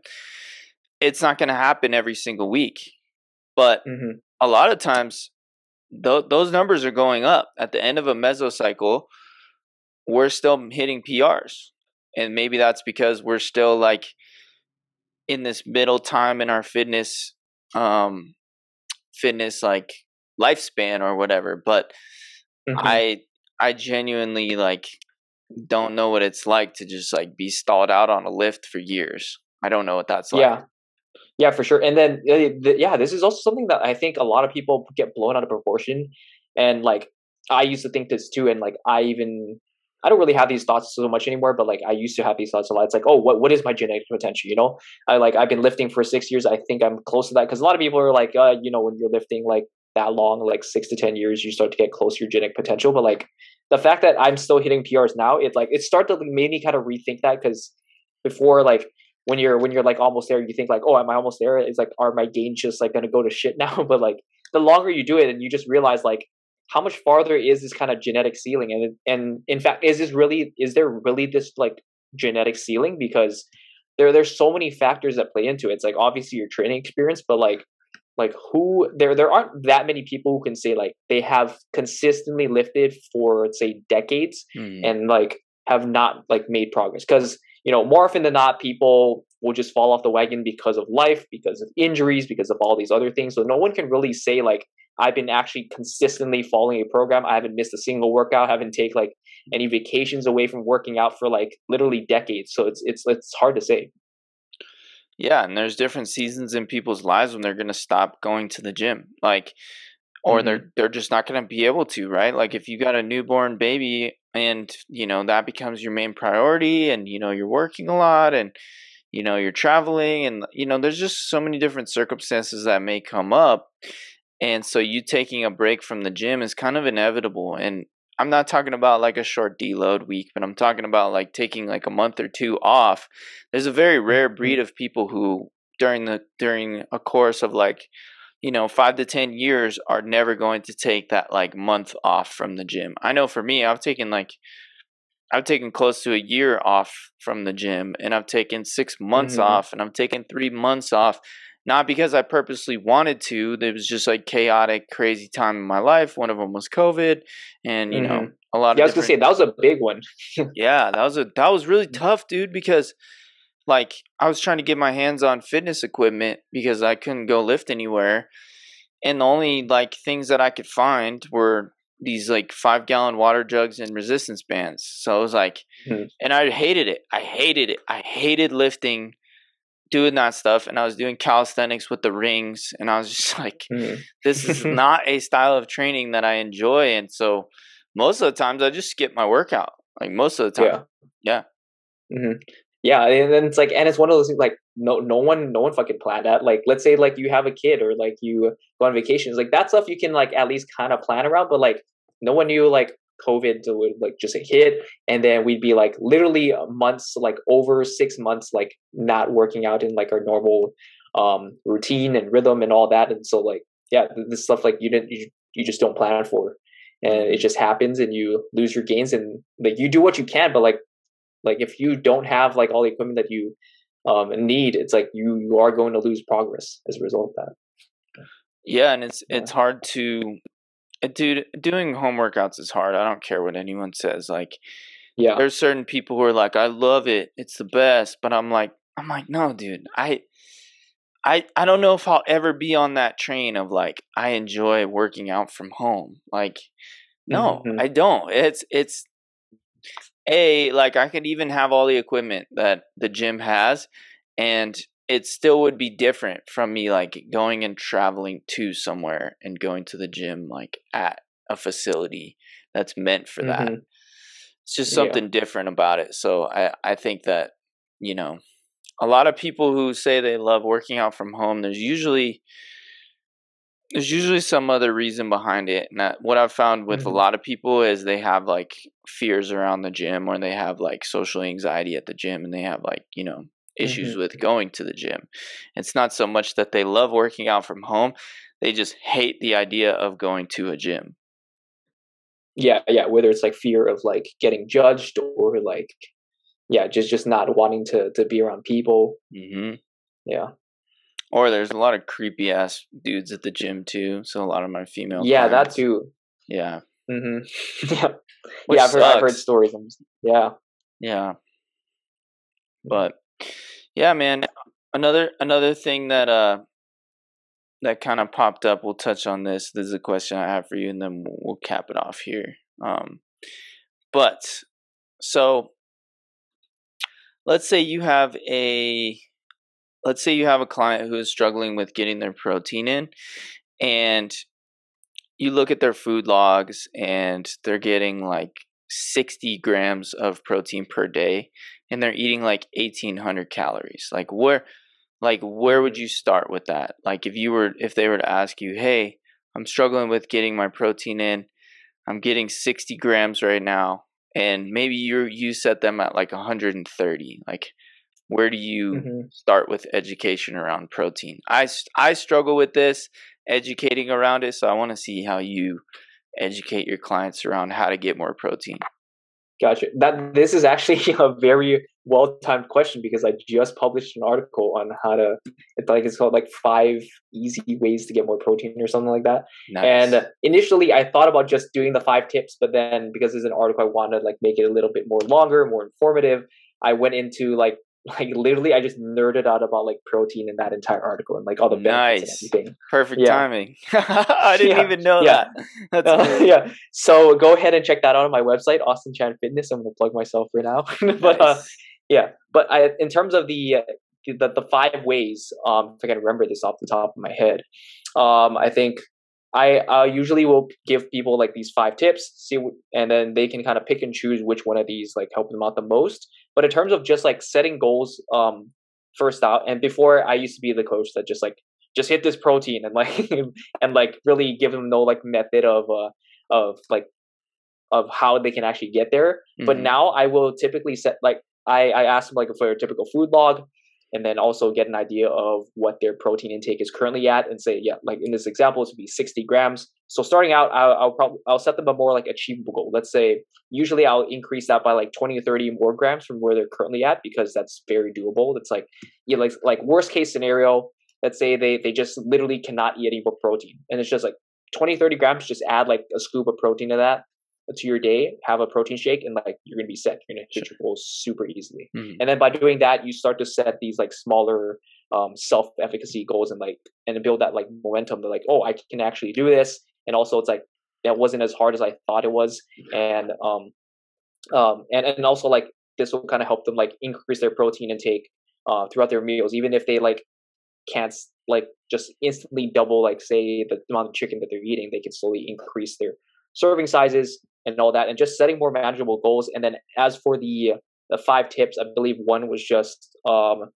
It's not going to happen every single week. But mm-hmm. a lot of times th- those numbers are going up. At the end of a mesocycle, we're still hitting PRs. And maybe that's because we're still like in this middle time in our fitness um fitness like lifespan or whatever but mm-hmm. i i genuinely like don't know what it's like to just like be stalled out on a lift for years i don't know what that's like yeah yeah for sure and then uh, yeah this is also something that i think a lot of people get blown out of proportion and like i used to think this too and like i even I don't really have these thoughts so much anymore, but like I used to have these thoughts a lot. It's like, oh, what what is my genetic potential? You know, I like I've been lifting for six years. I think I'm close to that because a lot of people are like, uh, you know, when you're lifting like that long, like six to ten years, you start to get close to your genetic potential. But like the fact that I'm still hitting PRs now, it like it started to make me kind of rethink that because before like when you're when you're like almost there, you think like, oh, am I almost there? It's like, are my gains just like gonna go to shit now? but like the longer you do it, and you just realize like how much farther is this kind of genetic ceiling and and in fact is this really is there really this like genetic ceiling because there there's so many factors that play into it it's like obviously your training experience but like like who there there aren't that many people who can say like they have consistently lifted for say decades mm. and like have not like made progress because you know more often than not people will just fall off the wagon because of life because of injuries because of all these other things so no one can really say like I've been actually consistently following a program. I haven't missed a single workout. I haven't take like any vacations away from working out for like literally decades. So it's it's it's hard to say. Yeah, and there's different seasons in people's lives when they're going to stop going to the gym. Like or mm-hmm. they're they're just not going to be able to, right? Like if you got a newborn baby and, you know, that becomes your main priority and you know you're working a lot and you know you're traveling and you know there's just so many different circumstances that may come up and so you taking a break from the gym is kind of inevitable. And I'm not talking about like a short deload week, but I'm talking about like taking like a month or two off. There's a very rare breed mm-hmm. of people who during the during a course of like you know 5 to 10 years are never going to take that like month off from the gym. I know for me I've taken like I've taken close to a year off from the gym and I've taken 6 months mm-hmm. off and I've taken 3 months off not because I purposely wanted to. It was just like chaotic, crazy time in my life. One of them was COVID, and you mm-hmm. know a lot. Yeah, I was gonna say that was a big one. yeah, that was a that was really tough, dude. Because like I was trying to get my hands on fitness equipment because I couldn't go lift anywhere, and the only like things that I could find were these like five gallon water jugs and resistance bands. So I was like, mm-hmm. and I hated it. I hated it. I hated lifting doing that stuff and I was doing calisthenics with the rings and I was just like mm. this is not a style of training that I enjoy and so most of the times I just skip my workout like most of the time yeah yeah, mm-hmm. yeah and then it's like and it's one of those things like no no one no one fucking planned that like let's say like you have a kid or like you go on vacations like that stuff you can like at least kind of plan around but like no one knew like COVID would like just hit, and then we'd be like literally months, like over six months, like not working out in like our normal um routine and rhythm and all that. And so like yeah, this stuff like you didn't you, you just don't plan for, and it just happens, and you lose your gains, and like you do what you can, but like like if you don't have like all the equipment that you um need, it's like you you are going to lose progress as a result of that. Yeah, and it's it's hard to dude, doing home workouts is hard. I don't care what anyone says. Like, yeah, there's certain people who are like, I love it, it's the best, but I'm like, I'm like, no, dude, I, I, I don't know if I'll ever be on that train of like, I enjoy working out from home. Like, no, mm-hmm. I don't. It's, it's, a like I could even have all the equipment that the gym has, and it still would be different from me like going and traveling to somewhere and going to the gym like at a facility that's meant for that. Mm-hmm. It's just something yeah. different about it. So I I think that you know a lot of people who say they love working out from home there's usually there's usually some other reason behind it. And that, what I've found with mm-hmm. a lot of people is they have like fears around the gym or they have like social anxiety at the gym and they have like, you know, issues mm-hmm. with going to the gym. It's not so much that they love working out from home, they just hate the idea of going to a gym. Yeah, yeah, whether it's like fear of like getting judged or like yeah, just just not wanting to to be around people. Mm-hmm. Yeah. Or there's a lot of creepy ass dudes at the gym too. So a lot of my female. Yeah, clients, that too. Yeah. Mm-hmm. yeah. yeah, I've heard, I've heard, stories. Yeah. Yeah. But yeah, man. Another another thing that uh that kind of popped up. We'll touch on this. This is a question I have for you, and then we'll, cap it off here. Um, but so let's say you have a let's say you have a client who is struggling with getting their protein in and you look at their food logs and they're getting like 60 grams of protein per day and they're eating like 1800 calories. Like where like where would you start with that? Like if you were if they were to ask you hey i'm struggling with getting my protein in. I'm getting 60 grams right now and maybe you you set them at like 130 like where do you mm-hmm. start with education around protein? I i struggle with this educating around it so i want to see how you educate your clients around how to get more protein Gotcha. That this is actually a very well timed question because I just published an article on how to it's like it's called like five easy ways to get more protein or something like that. Nice. And initially I thought about just doing the five tips, but then because it's an article I wanted to like make it a little bit more longer, more informative, I went into like like literally I just nerded out about like protein in that entire article and like all the benefits nice. and everything. Perfect yeah. timing. I didn't yeah. even know yeah. that. Uh, yeah. So go ahead and check that out on my website, Austin Chan Fitness. I'm gonna plug myself right now. but uh, nice. uh, yeah, but I in terms of the uh, the, the five ways, um, if I can remember this off the top of my head, um, I think I uh, usually will give people like these five tips, see, and then they can kind of pick and choose which one of these like help them out the most. But in terms of just like setting goals, um, first out, and before I used to be the coach that just like just hit this protein and like and like really give them no like method of uh of like of how they can actually get there. Mm-hmm. But now I will typically set like I I ask them like for a typical food log, and then also get an idea of what their protein intake is currently at and say yeah like in this example it would be 60 grams. So starting out i'll, I'll probably i'll set them a more like achievable goal. Let's say usually i'll increase that by like 20 or 30 more grams from where they're currently at because that's very doable. It's like know, like like worst case scenario let's say they they just literally cannot eat any more protein. And it's just like 20 30 grams just add like a scoop of protein to that to your day, have a protein shake, and like you're gonna be set. You're gonna hit your goals super easily. Mm-hmm. And then by doing that, you start to set these like smaller um, self-efficacy goals and like and build that like momentum. That like, oh, I can actually do this. And also, it's like that wasn't as hard as I thought it was. And um, um, and and also like this will kind of help them like increase their protein intake uh, throughout their meals, even if they like can't like just instantly double like say the amount of chicken that they're eating, they can slowly increase their serving sizes and all that, and just setting more manageable goals. And then as for the the five tips, I believe one was just um,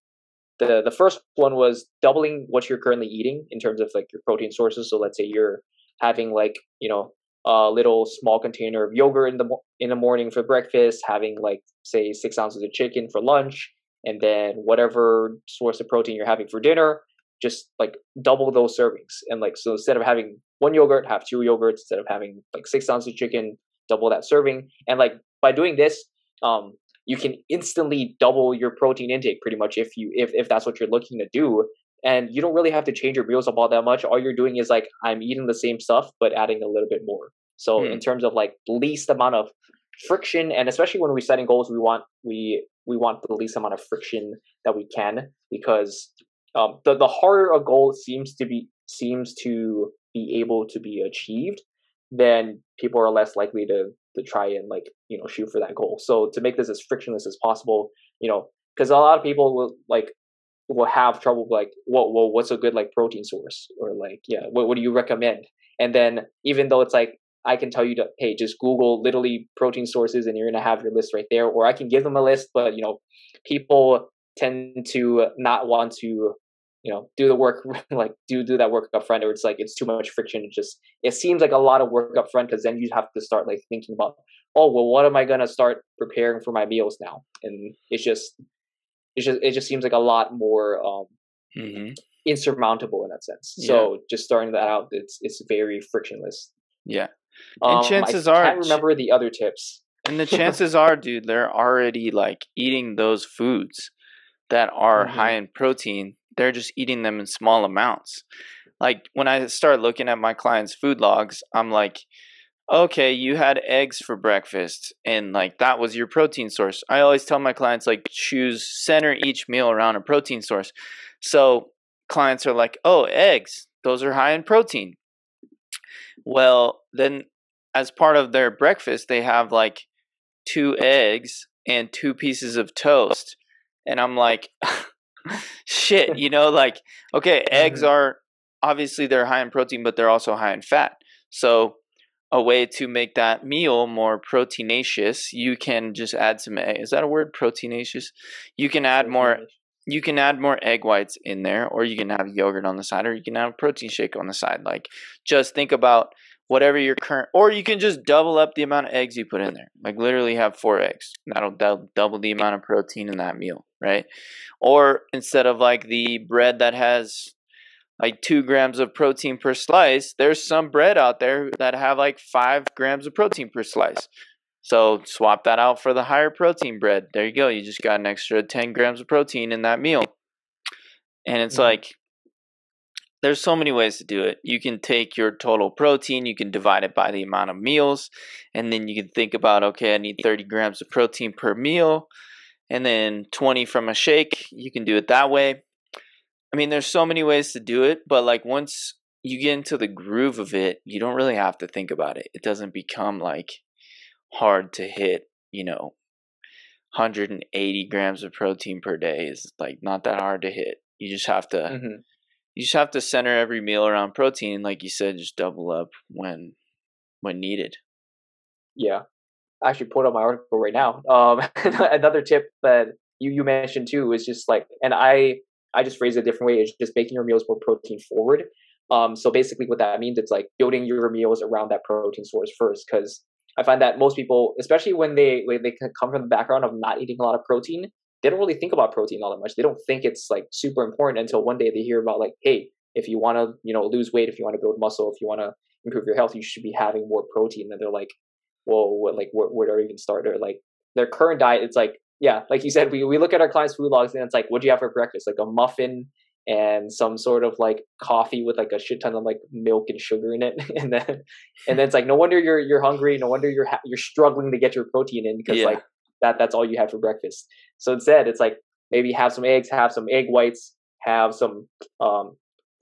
the the first one was doubling what you're currently eating in terms of like your protein sources. So let's say you're having like you know a little small container of yogurt in the in the morning for breakfast, having like say six ounces of chicken for lunch, and then whatever source of protein you're having for dinner, just like double those servings. And like so instead of having one yogurt, have two yogurts. Instead of having like six ounces of chicken, double that serving. And like by doing this, um, you can instantly double your protein intake pretty much if you if if that's what you're looking to do. And you don't really have to change your meals up all that much. All you're doing is like I'm eating the same stuff but adding a little bit more. So hmm. in terms of like least amount of friction and especially when we're setting goals we want we we want the least amount of friction that we can because um, the the harder a goal seems to be seems to be able to be achieved then people are less likely to to try and like you know shoot for that goal. So to make this as frictionless as possible, you know, because a lot of people will like will have trouble like, well, well, what's a good like protein source or like, yeah, what what do you recommend? And then even though it's like I can tell you to hey, just Google literally protein sources and you're gonna have your list right there, or I can give them a list, but you know, people tend to not want to you know do the work like do do that work up front or it's like it's too much friction it just it seems like a lot of work up front because then you have to start like thinking about oh well what am i going to start preparing for my meals now? And it's just it's just it just seems like a lot more um mm-hmm. insurmountable in that sense. So just starting that out it's it's very frictionless. Yeah. And um, chances I are can't remember the other tips. and the chances are dude they're already like eating those foods that are mm-hmm. high in protein they're just eating them in small amounts. Like when I start looking at my clients' food logs, I'm like, okay, you had eggs for breakfast and like that was your protein source. I always tell my clients like choose center each meal around a protein source. So clients are like, "Oh, eggs, those are high in protein." Well, then as part of their breakfast, they have like two eggs and two pieces of toast. And I'm like, shit, you know, like okay, eggs mm-hmm. are obviously they're high in protein, but they're also high in fat. So a way to make that meal more proteinaceous, you can just add some egg. Is that a word? Proteinaceous. You can add more. You can add more egg whites in there, or you can have yogurt on the side, or you can have a protein shake on the side. Like, just think about whatever your current, or you can just double up the amount of eggs you put in there. Like, literally have four eggs. That'll, that'll double the amount of protein in that meal right? Or instead of like the bread that has like two grams of protein per slice, there's some bread out there that have like five grams of protein per slice. So swap that out for the higher protein bread. There you go. You just got an extra 10 grams of protein in that meal. And it's mm-hmm. like, there's so many ways to do it. You can take your total protein, you can divide it by the amount of meals, and then you can think about, okay, I need 30 grams of protein per meal and then 20 from a shake. You can do it that way. I mean, there's so many ways to do it, but like once you get into the groove of it, you don't really have to think about it. It doesn't become like hard to hit, you know, 180 grams of protein per day is like not that hard to hit. You just have to mm-hmm. you just have to center every meal around protein like you said just double up when when needed. Yeah actually put up my article right now. Um, another tip that you you mentioned too is just like, and I I just phrase it a different way. Is just making your meals more protein forward. Um, so basically, what that means it's like building your meals around that protein source first, because I find that most people, especially when they when they come from the background of not eating a lot of protein, they don't really think about protein all that much. They don't think it's like super important until one day they hear about like, hey, if you want to you know lose weight, if you want to build muscle, if you want to improve your health, you should be having more protein. And they're like, well, what, like where, where do I even start? Or like their current diet, it's like, yeah, like you said, we, we look at our clients' food logs and it's like, what do you have for breakfast? Like a muffin and some sort of like coffee with like a shit ton of like milk and sugar in it, and then and then it's like no wonder you're you're hungry, no wonder you're ha- you're struggling to get your protein in because yeah. like that that's all you had for breakfast. So instead, it's like maybe have some eggs, have some egg whites, have some um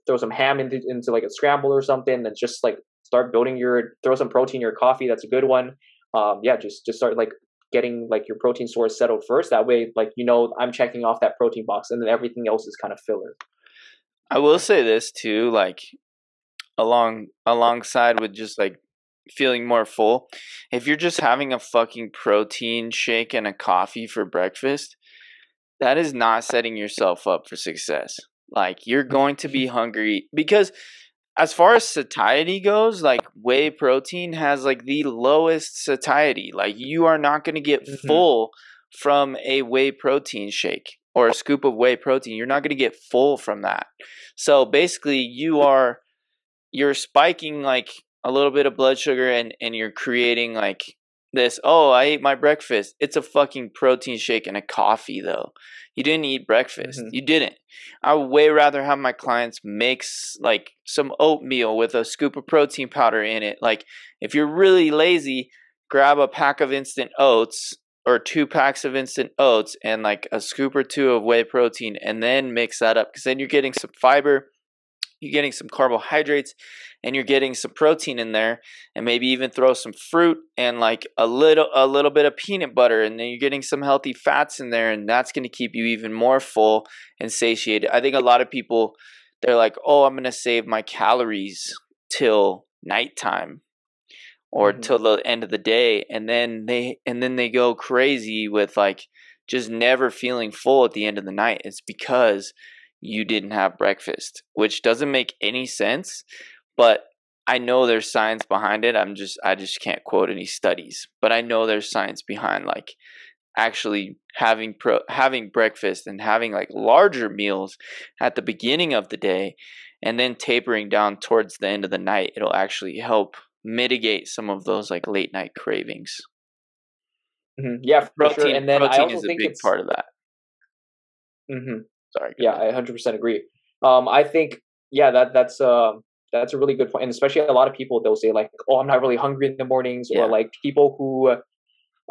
throw some ham into into like a scramble or something, and just like start building your throw some protein in your coffee. That's a good one. Um, yeah, just just start like getting like your protein source settled first. That way, like you know, I'm checking off that protein box, and then everything else is kind of filler. I will say this too, like along alongside with just like feeling more full. If you're just having a fucking protein shake and a coffee for breakfast, that is not setting yourself up for success. Like you're going to be hungry because as far as satiety goes, like whey protein has like the lowest satiety. Like you are not going to get mm-hmm. full from a whey protein shake or a scoop of whey protein. You're not going to get full from that. So basically, you are you're spiking like a little bit of blood sugar and and you're creating like this, oh, I ate my breakfast. It's a fucking protein shake and a coffee, though. You didn't eat breakfast. Mm-hmm. You didn't. I would way rather have my clients mix like some oatmeal with a scoop of protein powder in it. Like, if you're really lazy, grab a pack of instant oats or two packs of instant oats and like a scoop or two of whey protein and then mix that up because then you're getting some fiber you're getting some carbohydrates and you're getting some protein in there and maybe even throw some fruit and like a little a little bit of peanut butter and then you're getting some healthy fats in there and that's going to keep you even more full and satiated. I think a lot of people they're like, "Oh, I'm going to save my calories till nighttime." or mm-hmm. till the end of the day and then they and then they go crazy with like just never feeling full at the end of the night. It's because you didn't have breakfast, which doesn't make any sense, but I know there's science behind it. I'm just I just can't quote any studies, but I know there's science behind like actually having pro having breakfast and having like larger meals at the beginning of the day and then tapering down towards the end of the night it'll actually help mitigate some of those like late night cravings mm-hmm. yeah protein, sure. and then protein I also is a think big it's, part of that hmm sorry yeah i 100% agree. Um i think yeah that that's um that's a really good point and especially a lot of people they'll say like oh i'm not really hungry in the mornings Yeah. or like people who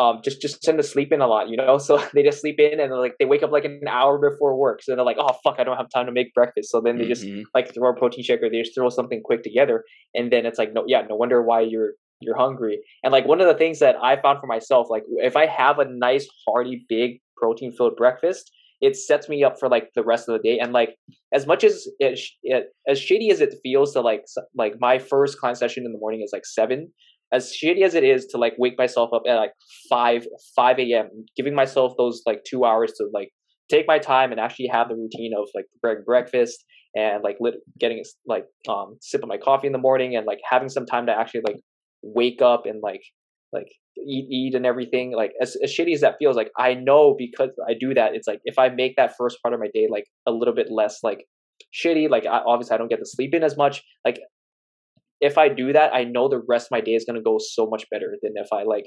um just just tend to sleep in a lot you know? So they just sleep in and like they wake up like an hour before work so they're like oh fuck i don't have time to make breakfast. So then they just Mhm. like throw a protein shake or they just throw something quick together and then it's like no yeah no wonder why you're you're hungry. And like one of the things that i found for myself like if i have a nice hearty big protein filled breakfast it sets me up for like the rest of the day. And like as much as it, it as shitty as it feels to like like my first client session in the morning is like seven as shitty as it is to like wake myself up at like 5 5 a.m giving myself those like two hours to like take my time and actually have the routine of like preparing breakfast and like lit- getting like um sip of my coffee in the morning and like having some time to actually like wake up and like like eat eat and everything like as, as shitty as that feels like i know because i do that it's like if i make that first part of my day like a little bit less like shitty like I, obviously i don't get to sleep in as much like if i do that i know the rest of my day is going to go so much better than if i like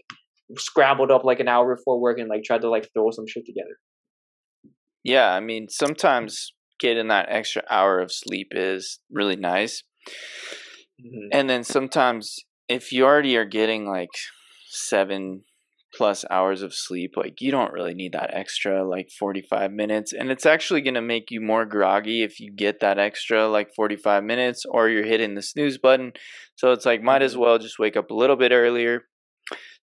scrambled up like an hour before work and like tried to like throw some shit together yeah i mean sometimes getting that extra hour of sleep is really nice Mhm. And then sometimes if you already are getting like seven plus hours of sleep, like you don't really need that extra like 45 minutes. And it's actually going to make you more groggy if you get that extra like 45 minutes or you're hitting the snooze button. So it's like, might as mm-hmm. well just wake up a little bit earlier,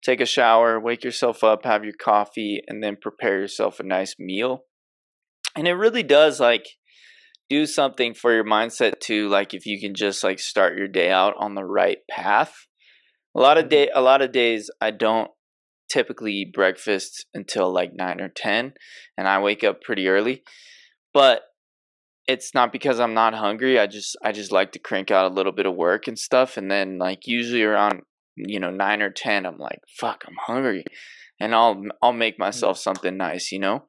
take a shower, wake yourself up, have your coffee, and then prepare yourself a nice meal. And it really does like do something for your mindset too like if you can just like start your day out on the right path a lot of day a lot of days i don't typically eat breakfast until like 9 or 10 and i wake up pretty early but it's not because i'm not hungry i just i just like to crank out a little bit of work and stuff and then like usually around you know 9 or 10 i'm like fuck i'm hungry and i'll i'll make mm. myself something nice you know?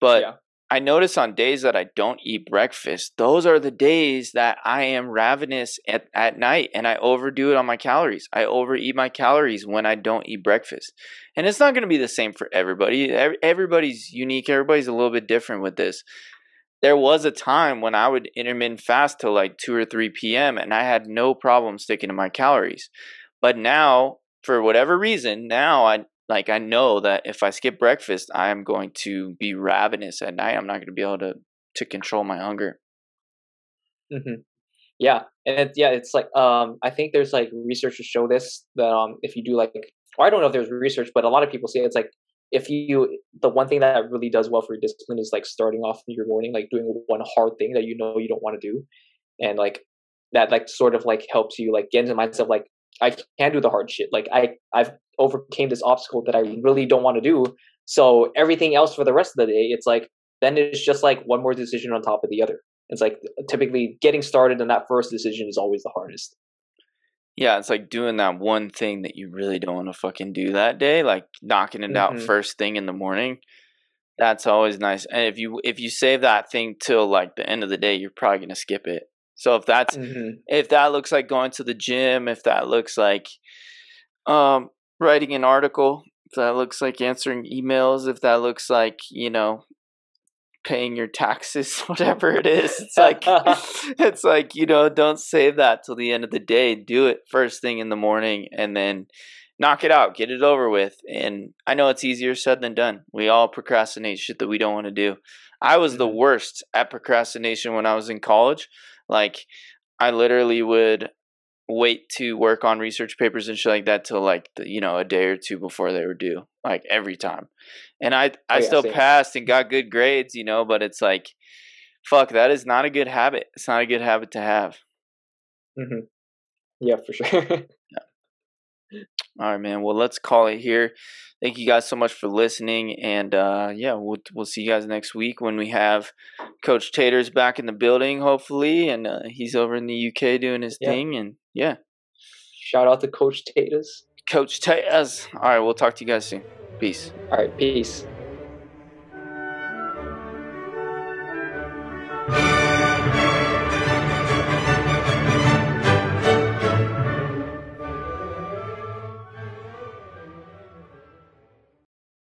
But Yeah. I notice on days that I don't eat breakfast, those are the days that I am ravenous at, at night and I overdo it on my calories. I overeat my calories when I don't eat breakfast. And it's not going to be the same for everybody. Everybody's unique, everybody's a little bit different with this. There was a time when I would intermittent fast till like 2 or 3 p.m. and I had no problem sticking to my calories. But now, for whatever reason, now I like I know that if I skip breakfast, I am going to be ravenous at night. I'm not going to be able to to control my hunger. hmm Yeah, and it's yeah, it's like um, I think there's like research to show this that um, if you do like, or I don't know if there's research, but a lot of people say it's like if you the one thing that really does well for your discipline is like starting off your morning, like doing one hard thing that you know you don't want to do, and like that like sort of like helps you like get into the mindset of like I can do the hard shit. Like I I've overcame this obstacle that I really don't want to do. So everything else for the rest of the day, it's like then it's just like one more decision on top of the other. It's like typically getting started in that first decision is always the hardest. Yeah, it's like doing that one thing that you really don't want to fucking do that day, like knocking it out Mhm. first thing in the morning. That's always nice. And if you if you save that thing till like the end of the day, you're probably going to skip it. So if that's Mm-hmm. if that looks like going to the gym, if that looks like um writing an article, if that looks like answering emails, if that looks like, you know, paying your taxes, whatever it is. It's like it's like, you know, don't save that till the end of the day. Do it first thing in the morning and then knock it out, get it over with. And I know it's easier said than done. We all procrastinate shit that we don't want to do. I was the Mhm. worst at procrastination when I was in college. Like I literally would wait to work on research papers and shit like that till like the, you know a day or two before they were due like every time and i i Oh, yeah, still same. passed and got good grades you know but it's like fuck that is not a good habit it's not a good habit to have mm-hmm. Yeah, for sure. All right, man. Well, let's call it here. Thank you guys so much for listening, and uh, yeah, we'll we'll see you guys next week when we have Coach Taters back in the building, hopefully, and uh, he's over in the UK doing his yeah. thing, and yeah. Shout out to Coach Taters. Coach Taters. All right, we'll talk to you guys soon. Peace. All right, peace.